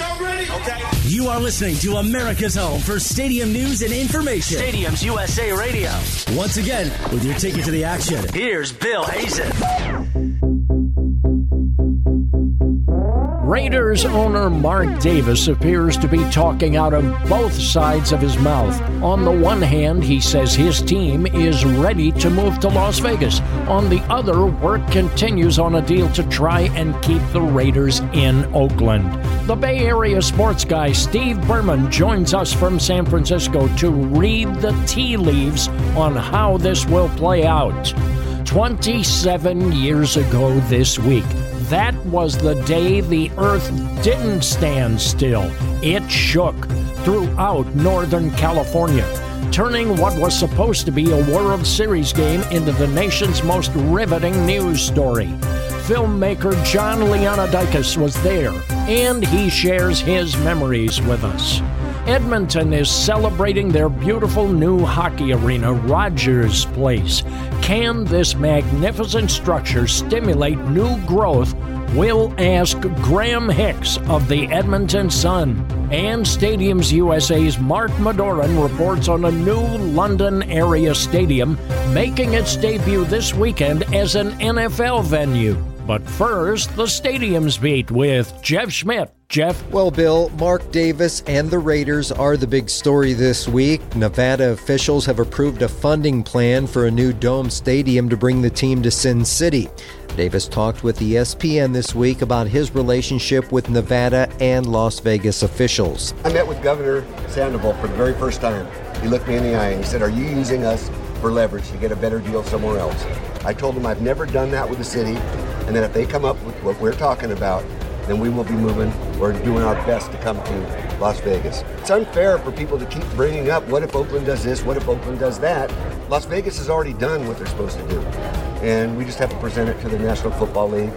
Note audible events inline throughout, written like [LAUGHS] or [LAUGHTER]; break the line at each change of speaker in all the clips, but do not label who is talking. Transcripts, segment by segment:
y'all ready?
Okay.
You are listening to America's home for stadium news and information.
Stadiums USA Radio.
Once again, with your ticket to the action.
Here's Bill Hazen.
Raiders owner Mark Davis appears to be talking out of both sides of his mouth. On the one hand, he says his team is ready to move to Las Vegas. On the other, work continues on a deal to try and keep the Raiders in Oakland. The Bay Area sports guy Steve Berman joins us from San Francisco to read the tea leaves on how this will play out. 27 years ago this week, that was the day the earth didn't stand still. It shook throughout Northern California, turning what was supposed to be a World Series game into the nation's most riveting news story. Filmmaker Jon Leonoudakis was there, and he shares his memories with us. Edmonton is celebrating their beautiful new hockey arena, Rogers Place. Can this magnificent structure stimulate new growth? We'll ask Graham Hicks of the Edmonton Sun. And Stadiums USA's Mark Madoran reports on a new London area stadium making its debut this weekend as an NFL venue. But first, the Stadiums beat with Jeff Schmidt. Jeff?
Well, Bill, Mark Davis and the Raiders are the big story this week. Nevada officials have approved a funding plan for a new dome stadium to bring the team to Sin City. Davis talked with ESPN this week about his relationship with Nevada and Las Vegas officials.
I met with Governor Sandoval for the very first time. He looked me in the eye and he said, Are you using us for leverage to get a better deal somewhere else? I told him I've never done that with the city, and that if they come up with what we're talking about, then we will be moving or doing our best to come to Las Vegas. It's unfair for people to keep bringing up what if Oakland does this, what if Oakland does that. Las Vegas has already done what they're supposed to do, and we just have to present it to the National Football League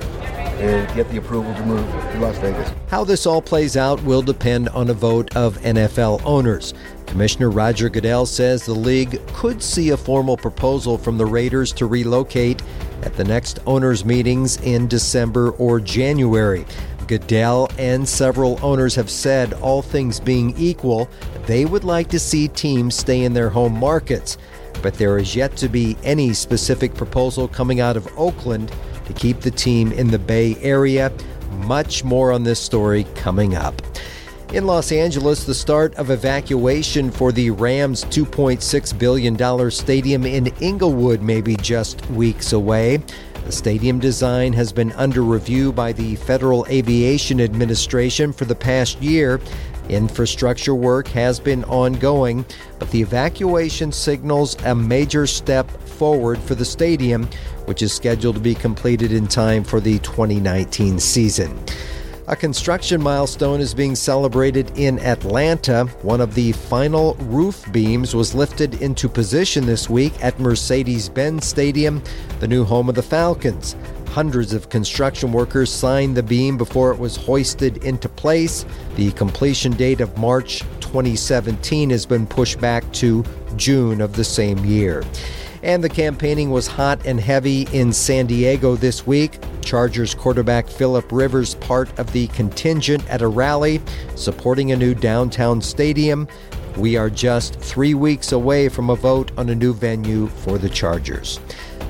and get the approval to move to Las Vegas.
How this all plays out will depend on a vote of NFL owners. Commissioner Roger Goodell says the league could see a formal proposal from the Raiders to relocate at the next owners' meetings in December or January. Goodell and several owners have said, all things being equal, they would like to see teams stay in their home markets. But there is yet to be any specific proposal coming out of Oakland to keep the team in the Bay Area. Much more on this story coming up. In Los Angeles, the start of evacuation for the Rams' $2.6 billion stadium in Inglewood may be just weeks away. The stadium design has been under review by the Federal Aviation Administration for the past year. Infrastructure work has been ongoing, but the evacuation signals a major step forward for the stadium, which is scheduled to be completed in time for the 2019 season. A construction milestone is being celebrated in Atlanta. One of the final roof beams was lifted into position this week at Mercedes Benz Stadium, the new home of the Falcons. Hundreds of construction workers signed the beam before it was hoisted into place. The completion date of March 2017 has been pushed back to June of the same year. And the campaigning was hot and heavy in San Diego this week. Chargers quarterback Philip Rivers, part of the contingent at a rally supporting a new downtown stadium. We are just three weeks away from a vote on a new venue for the Chargers.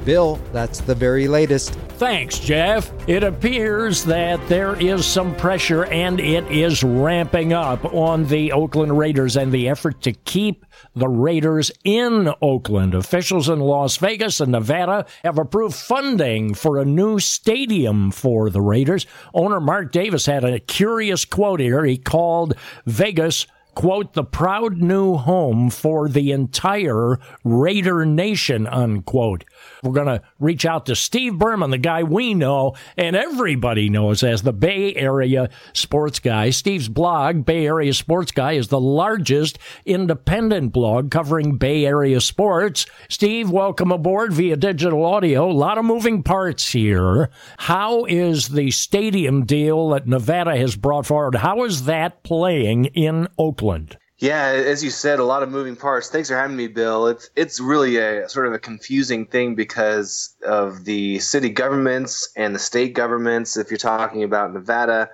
Bill, that's the very latest.
Thanks, Jeff. It appears that there is some pressure and it is ramping up on the Oakland Raiders and the effort to keep the Raiders in Oakland. Officials in Las Vegas and Nevada have approved funding for a new stadium for the Raiders. Owner Mark Davis had a curious quote here. He called Vegas quote, the proud new home for the entire Raider Nation, unquote. We're going to reach out to Steve Berman, the guy we know and everybody knows as the Bay Area sports guy. Steve's blog, Bay Area Sports Guy, is the largest independent blog covering Bay Area sports. Steve, welcome aboard via digital audio. A lot of moving parts here. How is the stadium deal that Nevada has brought forward? How is that playing in Oakland?
Yeah, as you said, a lot of moving parts. Thanks for having me, Bill. It's it's really a sort of a confusing thing because of the city governments and the state governments. If you're talking about Nevada,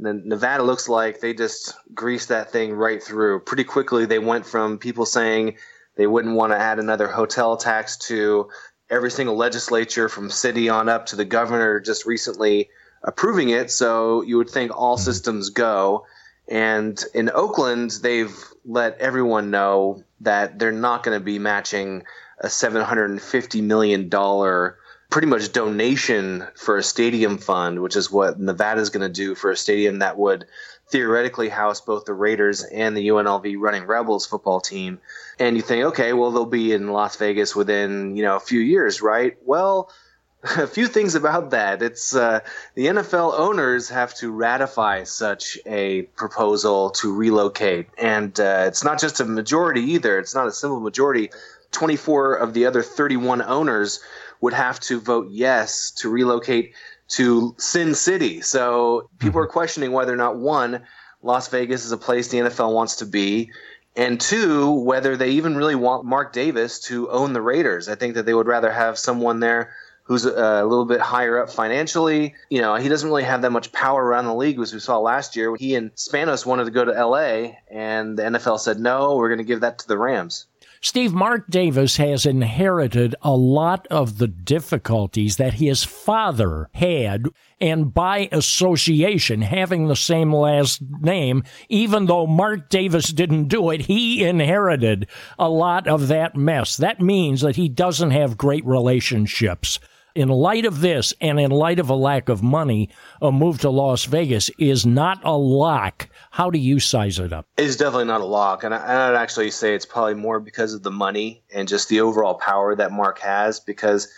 Nevada looks like they just greased that thing right through. Pretty quickly, they went from people saying they wouldn't want to add another hotel tax to every single legislature from city on up to the governor just recently approving it. So you would think all systems go. And in Oakland, they've let everyone know that they're not going to be matching a $750 million pretty much donation for a stadium fund, which is what Nevada is going to do for a stadium that would theoretically house both the Raiders and the UNLV Running Rebels football team. And you think, okay, well, they'll be in Las Vegas within, you know, a few years, right? Well, [LAUGHS] a few things about that. It's uh, the NFL owners have to ratify such a proposal to relocate, and uh, it's not just a majority either. It's not a simple majority. 24 of the other 31 owners would have to vote yes to relocate to Sin City. So people mm-hmm. are questioning whether or not one, Las Vegas is a place the NFL wants to be, and two, whether they even really want Mark Davis to own the Raiders. I think that they would rather have someone there who's a, little bit higher up financially. You know, he doesn't really have that much power around the league, as we saw last year. He and Spanos wanted to go to LA, and the NFL said, no, we're going to give that to the Rams.
Steve, Mark Davis has inherited a lot of the difficulties that his father had, and by association, having the same last name, even though Mark Davis didn't do it, he inherited a lot of that mess. That means that he doesn't have great relationships in light of this and in light of a lack of money, a move to Las Vegas is not a lock. How do you size it up?
It's definitely not a lock. And I, would actually say it's probably more because of the money and just the overall power that Mark has. Because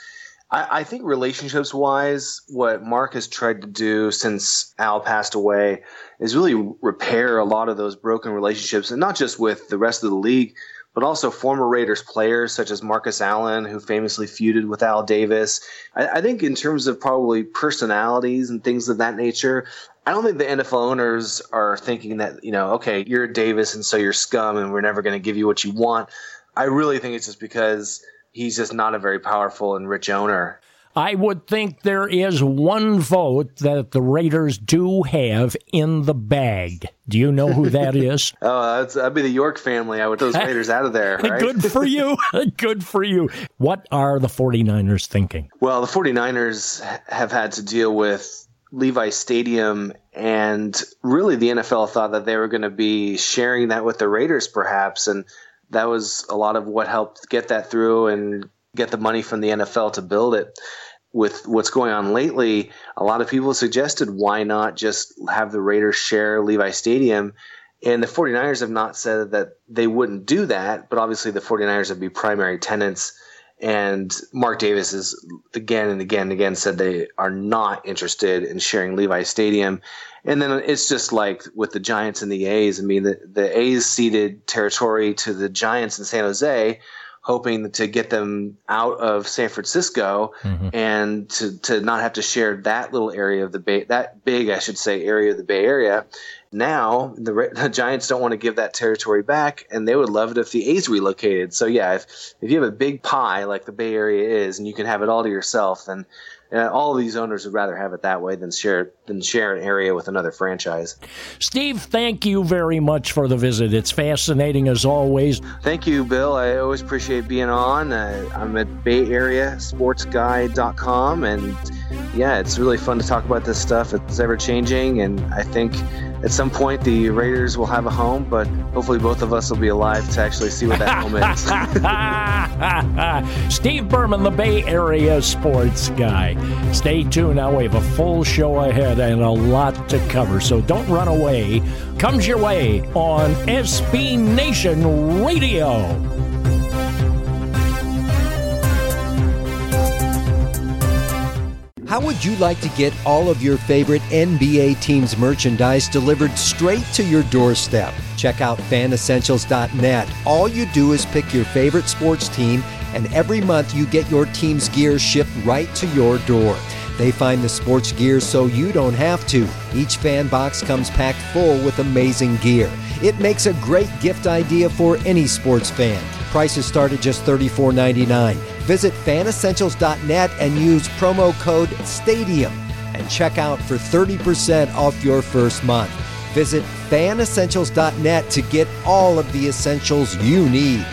I, I think relationships wise, what Mark has tried to do since Al passed away is really repair a lot of those broken relationships, and not just with the rest of the league but also former Raiders players such as Marcus Allen, who famously feuded with Al Davis. I, I, think in terms of probably personalities and things of that nature, I don't think the NFL owners are thinking that, you know, okay, you're Davis and so you're scum and we're never going to give you what you want. I really think it's just because he's just not a very powerful and rich owner.
I would think there is one vote that the Raiders do have in the bag. Do you know who that [LAUGHS] is?
oh, that's, that'd be the York family. I would those [LAUGHS] Raiders out of there, right?
Good for you. [LAUGHS] Good for you. What are the 49ers thinking?
Well, the 49ers have had to deal with Levi Stadium, and really the NFL thought that they were going to be sharing that with the Raiders, perhaps. And that was a lot of what helped get that through and get the money from the NFL to build it. With what's going on lately, a lot of people suggested why not just have the Raiders share Levi Stadium. And the 49ers have not said that they wouldn't do that, but obviously the 49ers would be primary tenants. And Mark Davis has again and again and again said they are not interested in sharing Levi Stadium. And then it's just like with the Giants and the A's. I mean, the, the A's ceded territory to the Giants in San Jose hoping to get them out of San Francisco mm-hmm. and to, to not have to share that little area of the Bay, that big, I should say, area of the Bay Area. Now the, [LAUGHS] the Giants don't want to give that territory back, and they would love it if the A's relocated. So yeah, if if you have a big pie like the Bay Area is, and you can have it all to yourself, then uh, all of these owners would rather have it that way than share than share an area with another franchise.
Steve, thank you very much for the visit. It's fascinating as always.
Thank you, Bill. I always appreciate being on. Uh, I'm at Bay Area SportsGuy.com, and yeah, it's really fun to talk about this stuff. It's ever changing, and I think at some point the Raiders will have a home, but hopefully both of us will be alive to actually see what that home
is. [LAUGHS] Steve Berman, the Bay Area sports guy. Stay tuned now. We have a full show ahead and a lot to cover, so don't run away. Comes your way on SB Nation Radio.
How would you like to get all of your favorite NBA teams merchandise delivered straight to your doorstep? Check out fanessentials.net. All you do is pick your favorite sports team, and every month you get your team's gear shipped right to your door. They find the sports gear so you don't have to. Each fan box comes packed full with amazing gear. It makes a great gift idea for any sports fan. Prices start at just $34.99. Visit fanessentials.net and use promo code STADIUM and check out for 30% off your first month. Visit fanessentials.net to get all of the essentials you need.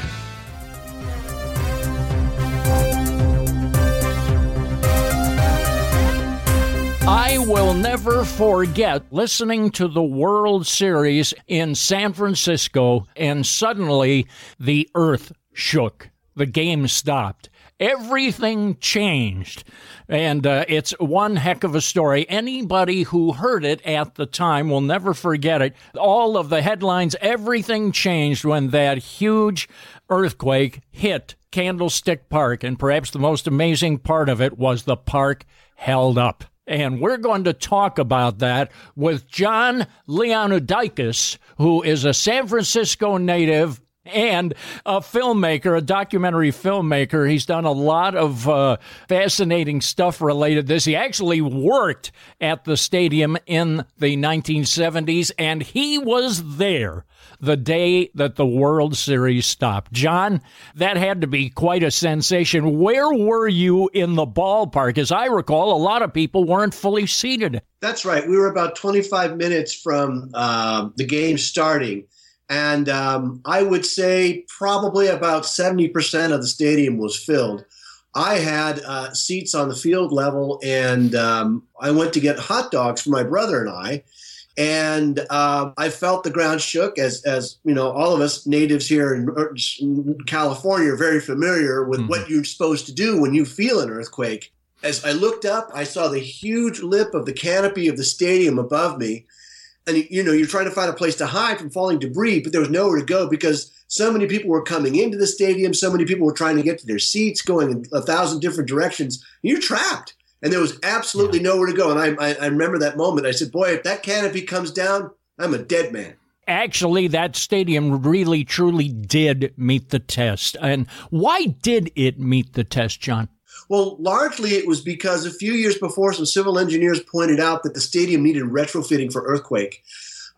Will never forget listening to the World Series in San Francisco, and suddenly the earth shook. The game stopped. Everything changed. And uh, it's one heck of a story. Anybody who heard it at the time will never forget it. All of the headlines, everything changed when that huge earthquake hit Candlestick Park. And perhaps the most amazing part of it was the park held up. And we're going to talk about that with Jon Leonoudakis, who is a San Francisco native and a filmmaker, a documentary filmmaker. He's done a lot of uh, fascinating stuff related to this. He actually worked at the stadium in the 1970s, and he was there the day that the World Series stopped. John, that had to be quite a sensation. Where were you in the ballpark? As I recall, a lot of people weren't fully seated.
That's right. We were about 25 minutes from uh, the game starting. And um, I would say probably about 70% of the stadium was filled. I had uh, seats on the field level, and um, I went to get hot dogs for my brother and I and uh, I felt the ground shook as as you know all of us natives here in, in California are very familiar with mm-hmm. what you're supposed to do when you feel an earthquake. As I looked up, I saw the huge lip of the canopy of the stadium above me, and you know you're trying to find a place to hide from falling debris, but there was nowhere to go because so many people were coming into the stadium, so many people were trying to get to their seats, going in a thousand different directions. You're trapped and there was absolutely yeah. nowhere to go. And I, I, I remember that moment. I said, "Boy, if that canopy comes down, I'm a dead man."
Actually, that stadium really, truly did meet the test. And why did it meet the test, John?
Well, largely it was because a few years before, some civil engineers pointed out that the stadium needed retrofitting for earthquake.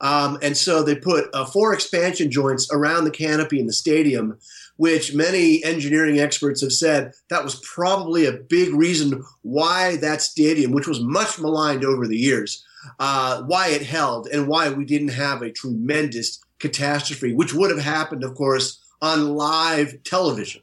Um, and so they put uh, four expansion joints around the canopy in the stadium which many engineering experts have said that was probably a big reason why that stadium, which was much maligned over the years, uh, why it held and why we didn't have a tremendous catastrophe, which would have happened, of course, on live television.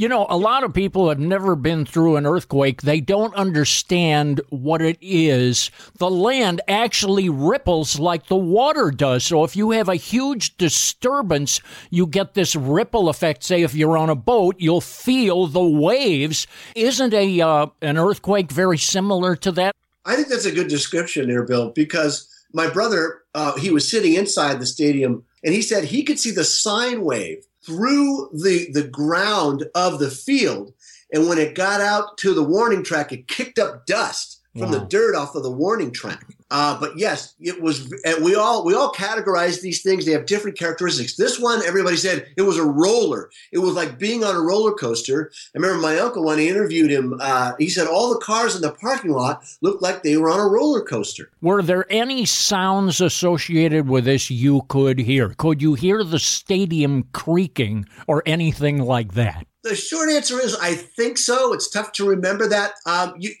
You know, a lot of people have never been through an earthquake. They don't understand what it is. The land actually ripples like the water does. So if you have a huge disturbance, you get this ripple effect. Say if you're on a boat, you'll feel the waves. Isn't a uh, an earthquake very similar to that?
I think that's a good description there, Bill, because my brother, uh, he was sitting inside the stadium and he said he could see the sine wave through the, the ground of the field. And when it got out to the warning track, it kicked up dust from wow. the dirt off of the warning track. Uh, but yes, it was. We all we all categorize these things. They have different characteristics. This one, everybody said it was a roller. It was like being on a roller coaster. I remember my uncle when he interviewed him. Uh, he said all the cars in the parking lot looked like they were on a roller coaster.
Were there any sounds associated with this you could hear? Could you hear the stadium creaking or anything like that?
The short answer is I think so. It's tough to remember that because um, you,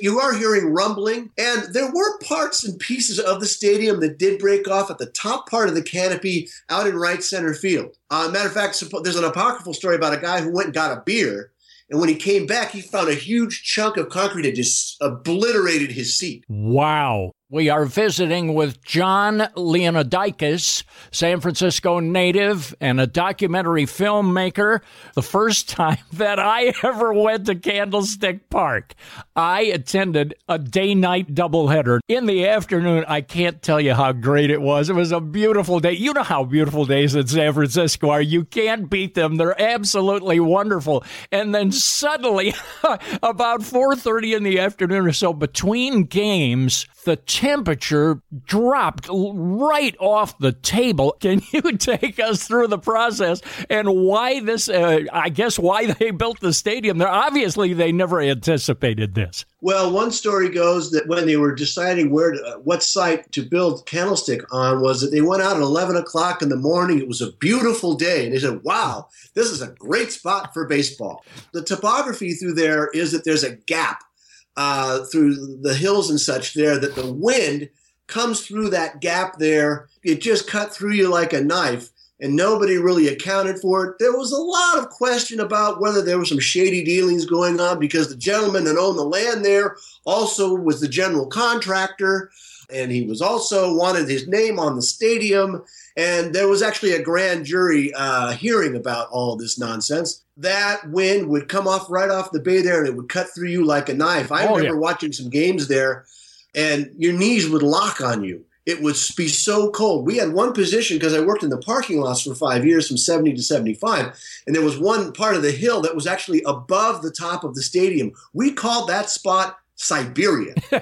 you, are hearing rumbling, and there were parts and pieces of the stadium that did break off at the top part of the canopy out in right center field. Uh, matter of fact, there's an apocryphal story about a guy who went and got a beer, and when he came back, he found a huge chunk of concrete that just obliterated his seat.
Wow. We are visiting with Jon Leonoudakis, San Francisco native and a documentary filmmaker. The first time [LAUGHS] that I ever went to Candlestick Park, I attended a day night doubleheader. In the afternoon, I can't tell you how great it was. It was a beautiful day. You know how beautiful days in San Francisco are. You can't beat them. They're absolutely wonderful. And then suddenly, [LAUGHS] about 4:30 in the afternoon or so between games, the temperature dropped right off the table. [LAUGHS] Can you take us through the process and why this? Uh, I guess why they built the stadium there. Obviously, they never anticipated this.
Well, one story goes that when they were deciding where to, uh, what site to build Candlestick on was that they went out at 11 o'clock in the morning. It was a beautiful day. And they said, wow, this is a great spot for baseball. The topography through there is that there's a gap uh, through the hills and such there that the wind comes through that gap there. It just cut through you like a knife and nobody really accounted for it. There was a lot of question about whether there was some shady dealings going on because the gentleman that owned the land there also was the general contractor, and he was also wanted his name on the stadium. And there was actually a grand jury uh, hearing about all this nonsense. That wind would come off right off the bay there, and it would cut through you like a knife. I
Oh,
remember
yeah.
watching some games there, and your knees would lock on you it would be so cold. We had one position because I worked in the parking lots for five years from 70 to 75. And there was one part of the hill that was actually above the top of the stadium. We called that spot Siberia. [LAUGHS]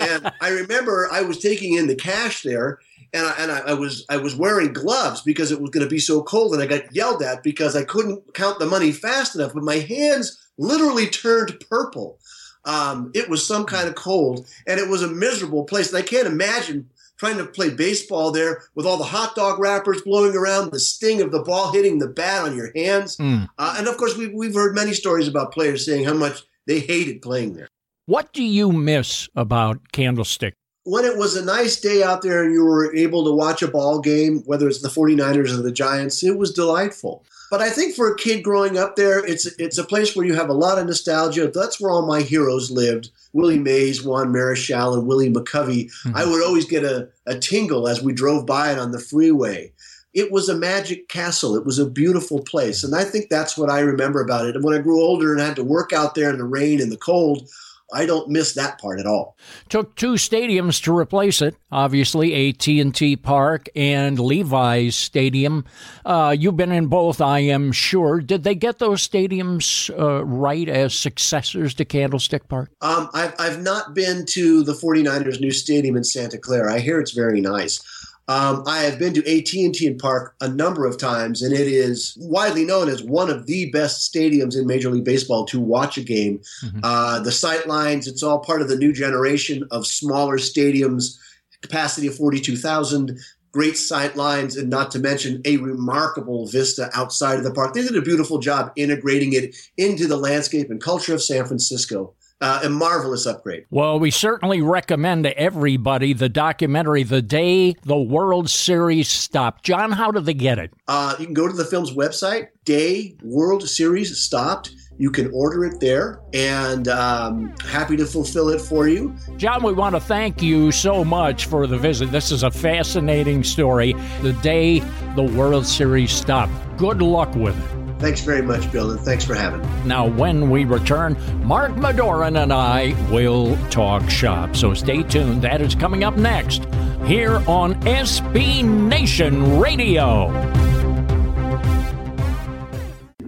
and I remember I was taking in the cash there. And, I, and I, I was I was wearing gloves because it was going to be so cold, and I got yelled at because I couldn't count the money fast enough. But my hands literally turned purple. Um, it was some kind of cold, and it was a miserable place. And I can't imagine trying to play baseball there with all the hot dog wrappers blowing around, the sting of the ball hitting the bat on your hands.
Mm.
Uh, and of course, we've, we've heard many stories about players saying how much they hated playing there.
What do you miss about Candlestick?
When it was a nice day out there and you were able to watch a ball game, whether it's the 49ers or the Giants, it was delightful. But I think for a kid growing up there, it's it's a place where you have a lot of nostalgia. That's where all my heroes lived. Willie Mays, Juan Marichal, and Willie McCovey. Mm-hmm. I would always get a, a tingle as we drove by it on the freeway. It was a magic castle. It was a beautiful place. And I think that's what I remember about it. And when I grew older and had to work out there in the rain and the cold, I don't miss that part at all.
Took two stadiums to replace it. Obviously, AT&T Park and Levi's Stadium. Uh, you've been in both, I am sure. Did they get those stadiums uh, right as successors to Candlestick Park?
Um, I've, I've not been to the 49ers new stadium in Santa Clara. I hear it's very nice. Um, I have been to AT&T and Park a number of times, and it is widely known as one of the best stadiums in Major League Baseball to watch a game. Uh, the sight lines, it's all part of the new generation of smaller stadiums, capacity of 42,000, great sight lines, and not to mention a remarkable vista outside of the park. They did a beautiful job integrating it into the landscape and culture of San Francisco. Uh, a marvelous upgrade.
Well, we certainly recommend to everybody the documentary The Day the World Series Stopped. John, how did they get it?
Uh, you can go to the film's website, Day World Series Stopped. You can order it there, and um, happy to fulfill it for you.
John, we want to thank you so much for the visit. This is a fascinating story. The day the World Series stopped. Good luck with it.
Thanks very much, Bill, and thanks for having me.
Now, when we return, Mark Madoran and I will talk shop. So stay tuned. That is coming up next here on SB Nation Radio.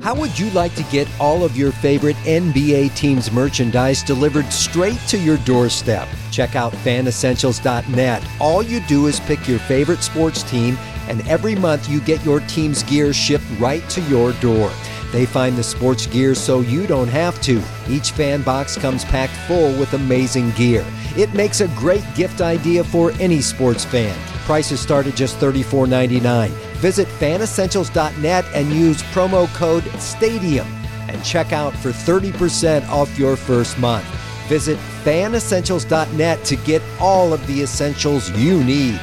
How would you like to get all of your favorite NBA teams' merchandise delivered straight to your doorstep? Check out fanessentials.net. All you do is pick your favorite sports team, and every month you get your team's gear shipped right to your door. They find the sports gear so you don't have to. Each fan box comes packed full with amazing gear. It makes a great gift idea for any sports fan. Prices start at just $34.99. Visit fanessentials.net and use promo code STADIUM and check out for 30% off your first month. Visit fanessentials.net to get all of the essentials you need.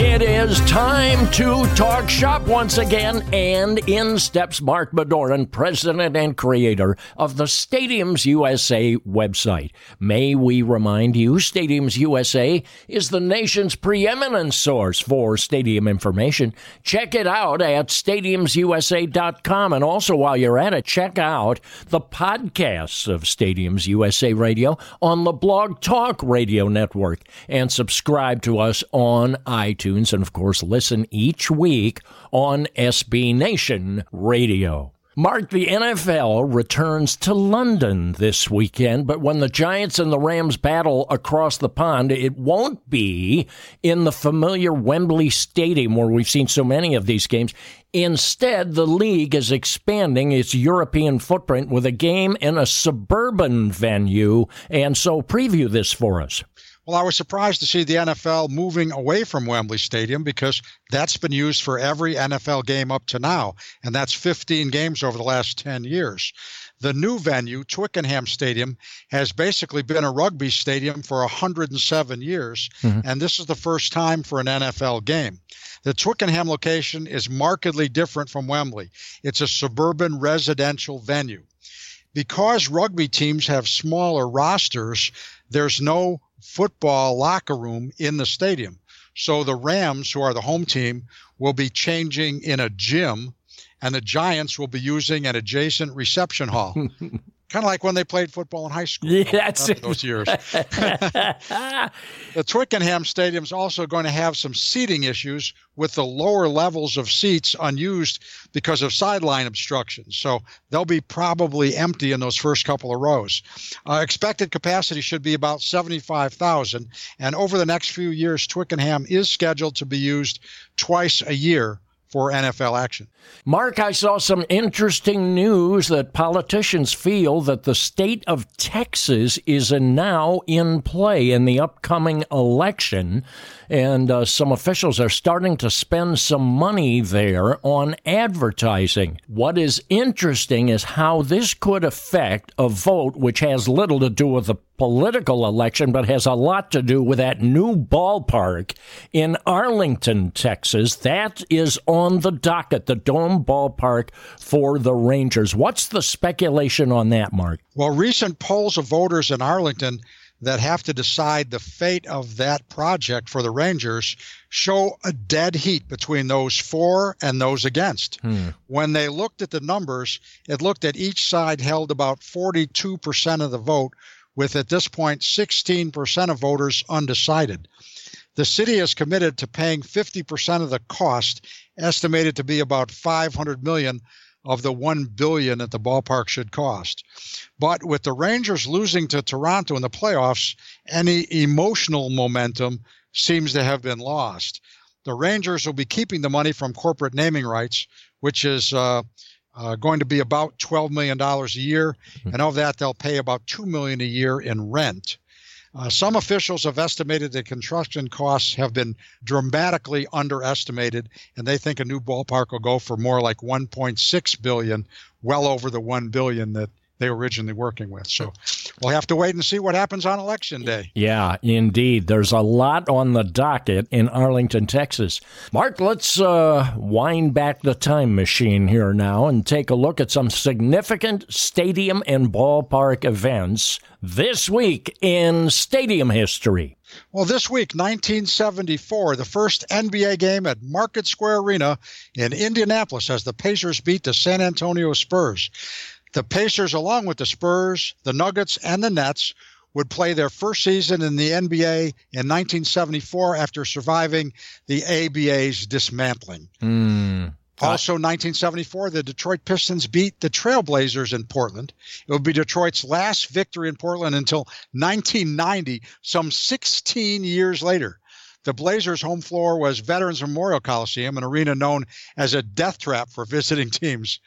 It is time to talk shop once again, and in steps Mark Madoran, president and creator of the Stadiums USA website. May we remind you, Stadiums USA is the nation's preeminent source for stadium information. Check it out at stadiumsusa.com, and also while you're at it, check out the podcasts of Stadiums USA Radio on the Blog Talk Radio Network, and subscribe to us on iTunes and, of course, listen each week on SB Nation Radio. Mark, the NFL returns to London this weekend, but when the Giants and the Rams battle across the pond, it won't be in the familiar Wembley Stadium where we've seen so many of these games. Instead, the league is expanding its European footprint with a game in a suburban venue. And so, preview this for us.
Well, I was surprised to see the NFL moving away from Wembley Stadium because that's been used for every NFL game up to now, and that's 15 games over the last 10 years. The new venue, Twickenham Stadium, has basically been a rugby stadium for 107 years, mm-hmm. and this is the first time for an NFL game. The Twickenham location is markedly different from Wembley. It's a suburban residential venue. Because rugby teams have smaller rosters, there's no football locker room in the stadium. So the Rams, who are the home team, will be changing in a gym, and the Giants will be using an adjacent reception hall. [LAUGHS] kind of like when they played football in high school.
Yeah, that's
those years. [LAUGHS] the Twickenham Stadium is also going to have some seating issues with the lower levels of seats unused because of sideline obstructions. So they'll be probably empty in those first couple of rows. Uh, expected capacity should be about 75,000, and over the next few years, Twickenham is scheduled to be used twice a year for NFL action.
Mark, I saw some interesting news that politicians feel that the state of Texas is now in play in the upcoming election, and uh, some officials are starting to spend some money there on advertising. What is interesting is how this could affect a vote which has little to do with the political election, but has a lot to do with that new ballpark in Arlington, Texas. That is on the docket, the Dome Ballpark for the Rangers. What's the speculation on that, Mark?
Well, recent polls of voters in Arlington that have to decide the fate of that project for the Rangers show a dead heat between those for and those against. Hmm. When they looked at the numbers, it looked at each side held about 42% of the vote, with at this point 16% of voters undecided. The city is committed to paying 50% of the cost, estimated to be about 500 million of the 1 billion that the ballpark should cost. But with the Rangers losing to Toronto in the playoffs, any emotional momentum seems to have been lost. The Rangers will be keeping the money from corporate naming rights, which is uh, uh, going to be about $12 million a year. Mm-hmm. And of that, they'll pay about 2 million a year in rent. Uh, some officials have estimated that construction costs have been dramatically underestimated, and they think a new ballpark will go for more like 1.6 billion, well over the 1 billion that they were originally working with. So we'll have to wait and see what happens on election day.
Yeah, indeed. There's a lot on the docket in Arlington, Texas. Mark, let's uh, wind back the time machine here now and take a look at some significant stadium and ballpark events this week in stadium history.
Well, this week, 1974, the first NBA game at Market Square Arena in Indianapolis as the Pacers beat the San Antonio Spurs. The Pacers, along with the Spurs, the Nuggets, and the Nets, would play their first season in the NBA in 1974 after surviving the ABA's dismantling.
Mm.
Also, 1974, the Detroit Pistons beat the Trailblazers in Portland. It would be Detroit's last victory in Portland until 1990, some 16 years later. The Blazers' home floor was Veterans Memorial Coliseum, an arena known as a death trap for visiting [LAUGHS] teams.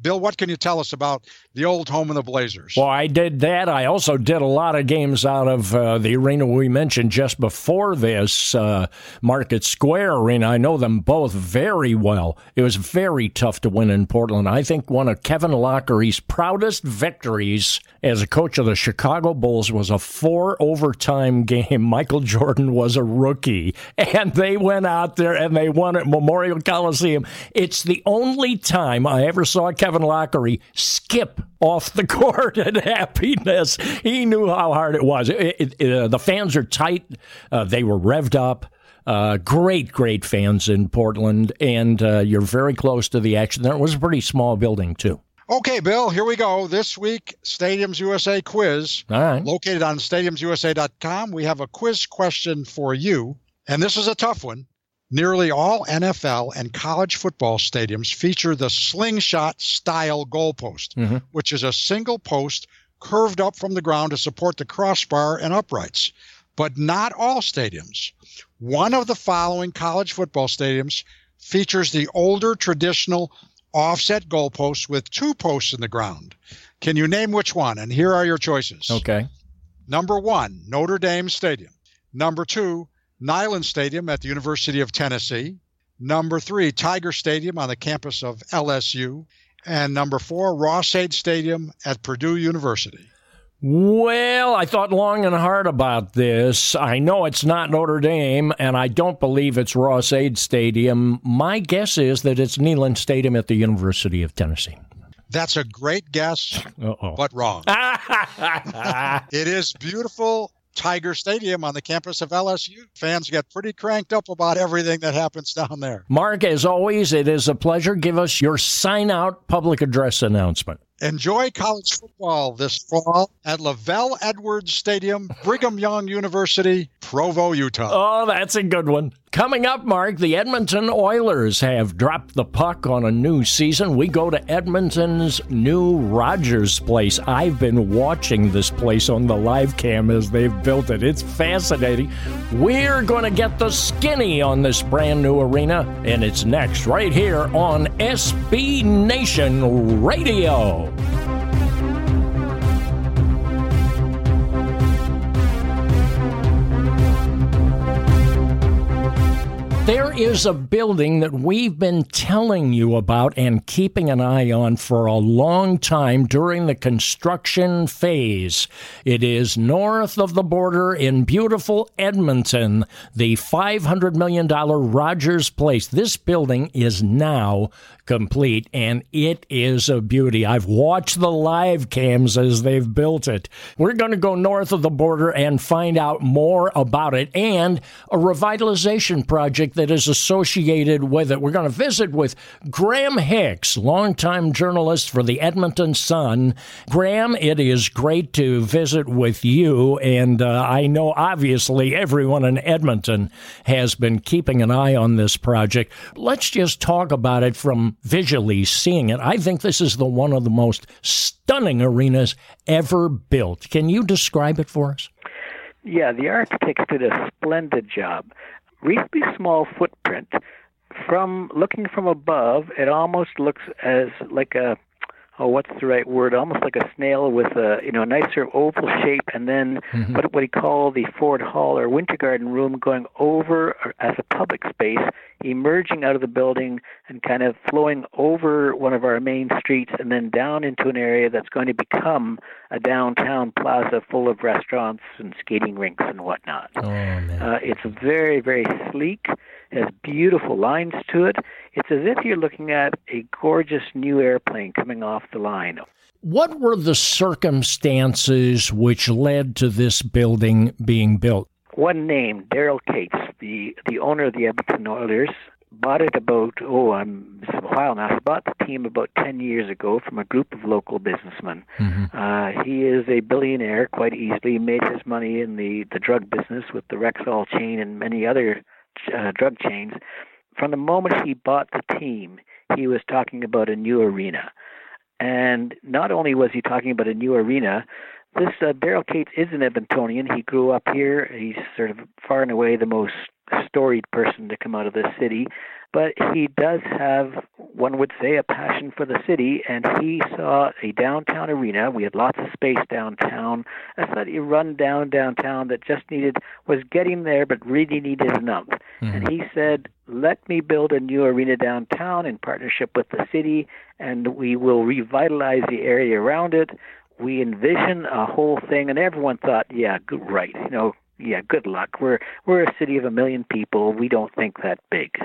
Bill, what can you tell us about the old home of the Blazers?
Well, I did that. I also did a lot of games out of uh, the arena we mentioned just before this, uh, Market Square Arena. I know them both very well. It was very tough to win in Portland. I think one of Kevin Loughery's proudest victories as a coach of the Chicago Bulls was a four overtime [LAUGHS] game. Michael Jordan was a rookie, [LAUGHS] and they went out there and they won at Memorial Coliseum. It's the only time I ever saw Kevin Loughery skip off the [LAUGHS] court in happiness. He knew how hard it was. It, it, uh, the fans are tight. Uh, they were revved up. Uh, great, great fans in Portland, and uh, you're very close to the action. There was a pretty small building too.
Okay, Bill, here we go. This week, Stadiums USA quiz.
All right.
Located on stadiumsusa.com, we have a quiz question for you. And this is a tough one. Nearly all NFL and college football stadiums feature the slingshot style goalpost, mm-hmm. which is a single post curved up from the ground to support the crossbar and uprights. But not all stadiums. One of the following college football stadiums features the older traditional offset goalposts with two posts in the ground. Can you name which one? And here are your choices.
Okay.
Number one, Notre Dame Stadium. Number two, Neyland Stadium at the University of Tennessee. Number three, Tiger Stadium on the campus of LSU. And number four, Ross-Ade Stadium at Purdue University.
Well, I thought long and hard about this. I know it's not Notre Dame, and I don't believe it's Ross-Ade Stadium. My guess is that it's Neyland Stadium at the University of Tennessee.
That's a great guess, Uh-oh. but wrong. [LAUGHS] it is beautiful Tiger Stadium on the campus of LSU. Fans get pretty cranked up about everything that happens down there.
Mark, as always, it is a pleasure. Give us your sign out public address announcement.
Enjoy college football this fall at LaVell Edwards Stadium, Brigham Young University, Provo, Utah.
Oh, that's a good one. Coming up, Mark, the Edmonton Oilers have dropped the puck on a new season. We go to Edmonton's new Rogers Place. I've been watching this place on the live cam as they've built it. It's fascinating. We're going to get the skinny on this brand new arena, and it's next right here on SB Nation Radio. There is a building that we've been telling you about and keeping an eye on for a long time during the construction phase. It is north of the border in beautiful Edmonton, the $500 million Rogers Place. This building is now complete, and it is a beauty. I've watched the live cams as they've built it. We're going to go north of the border and find out more about it and a revitalization project that is associated with it. We're going to visit with Graham Hicks, longtime journalist for the Edmonton Sun. Graham, it is great to visit with you, and uh, I know obviously everyone in Edmonton has been keeping an eye on this project. Let's just talk about it from visually seeing it. I think this is the one of the most stunning arenas ever built. Can you describe it for us?
Yeah, the architects did a splendid job. Reasonably small footprint. From looking from above, it almost looks as like a oh, what's the right word? Almost like a snail with a you know a nicer oval shape, and then mm-hmm. what what he called the Ford Hall or Winter Garden room going over as a public space, emerging out of the building and kind of flowing over one of our main streets, and then down into an area that's going to become a downtown plaza full of restaurants and skating rinks and whatnot.
Oh, man.
Uh, it's very very sleek has beautiful lines to it. It's as if you're looking at a gorgeous new airplane coming off the line.
What were the circumstances which led to this building being built?
One name, Daryl Katz, the, the owner of the Edmonton Oilers, bought it about oh I'm it's a while now. He bought the team about ten years ago from a group of local businessmen. Mm-hmm. Uh, he is a billionaire quite easily. He made his money in the the drug business with the Rexall chain and many other uh, drug chains. From the moment he bought the team, he was talking about a new arena. And not only was he talking about a new arena, this uh, Daryl Katz is an Edmontonian. He grew up here. He's sort of far and away the most storied person to come out of this city but he does have, one would say, a passion for the city, and he saw a downtown arena. We had lots of space downtown, a slightly run down downtown that just needed, was getting there, but really needed an umph. Mm-hmm. And he said, let me build a new arena downtown in partnership with the city, and we will revitalize the area around it. We envision a whole thing, and everyone thought, yeah, good, right, you know, yeah, good luck. We're we're a city of a million people. We don't think that big.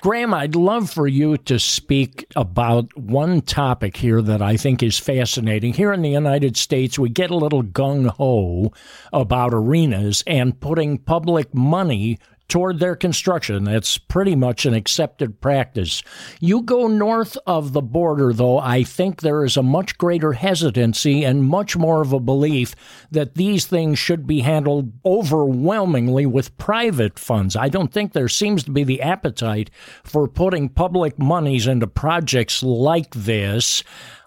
Graham, I'd love for you to speak about one topic here that I think is fascinating. Here in the United States, we get a little gung ho about arenas and putting public money toward their construction. That's pretty much an accepted practice. You go north of the border, though, I think there is a much greater hesitancy and much more of a belief that these things should be handled overwhelmingly with private funds. I don't think there seems to be the appetite for putting public monies into projects like this.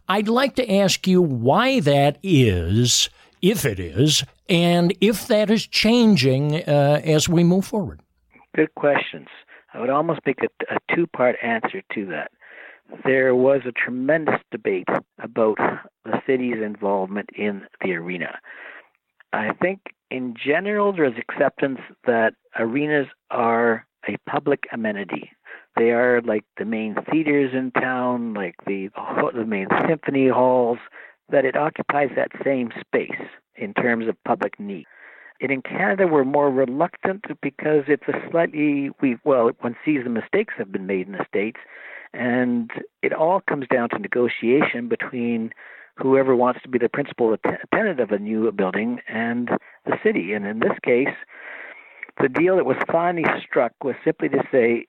I'd like to ask you why that is, if it is, and if that is changing uh, as we move forward.
Good questions. I would almost make a, a two part answer to that. There was a tremendous debate about the city's involvement in the arena. I think in general, there's acceptance that arenas are a public amenity. They are like the main theaters in town, like the the main symphony halls. That it occupies that same space in terms of public need. And in Canada, we're more reluctant because it's a slightly we well one sees the mistakes have been made in the states, and it all comes down to negotiation between whoever wants to be the principal tenant of a new building and the city. And in this case, the deal that was finally struck was simply to say,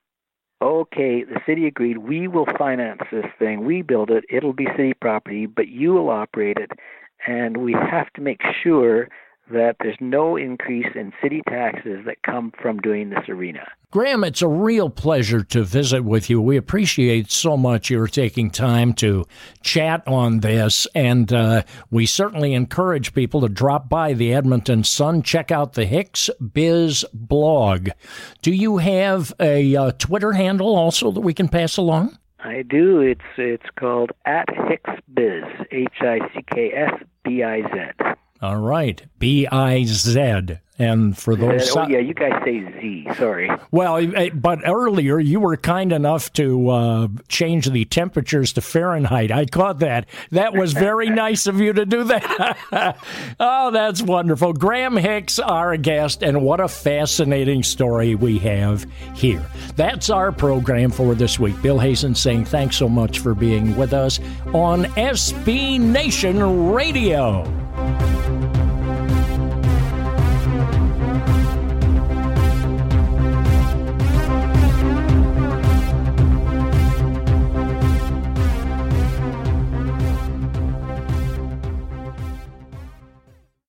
okay, the city agreed, we will finance this thing, we build it, it'll be city property, but you will operate it. And we have to make sure that there's no increase in city taxes that come from doing this arena.
Graham, it's a real pleasure to visit with you. We appreciate so much your taking time to chat on this, and uh, we certainly encourage people to drop by the Edmonton Sun, check out the Hicks Biz blog. Do you have a uh, Twitter handle also that we can pass along?
I do. It's it's called at Hicks Biz, H I C K S B I Z.
All right, B I Z. And for those,
oh yeah, you guys say Z. Sorry.
Well, eh, but earlier you were kind enough to uh, change the temperatures to Fahrenheit. I caught that. That was very [LAUGHS] nice of you to do that. [LAUGHS] oh, that's wonderful. Graham Hicks, our guest, and what a fascinating story we have here. That's our program for this week. Bill Hazen saying thanks so much for being with us on SB Nation Radio.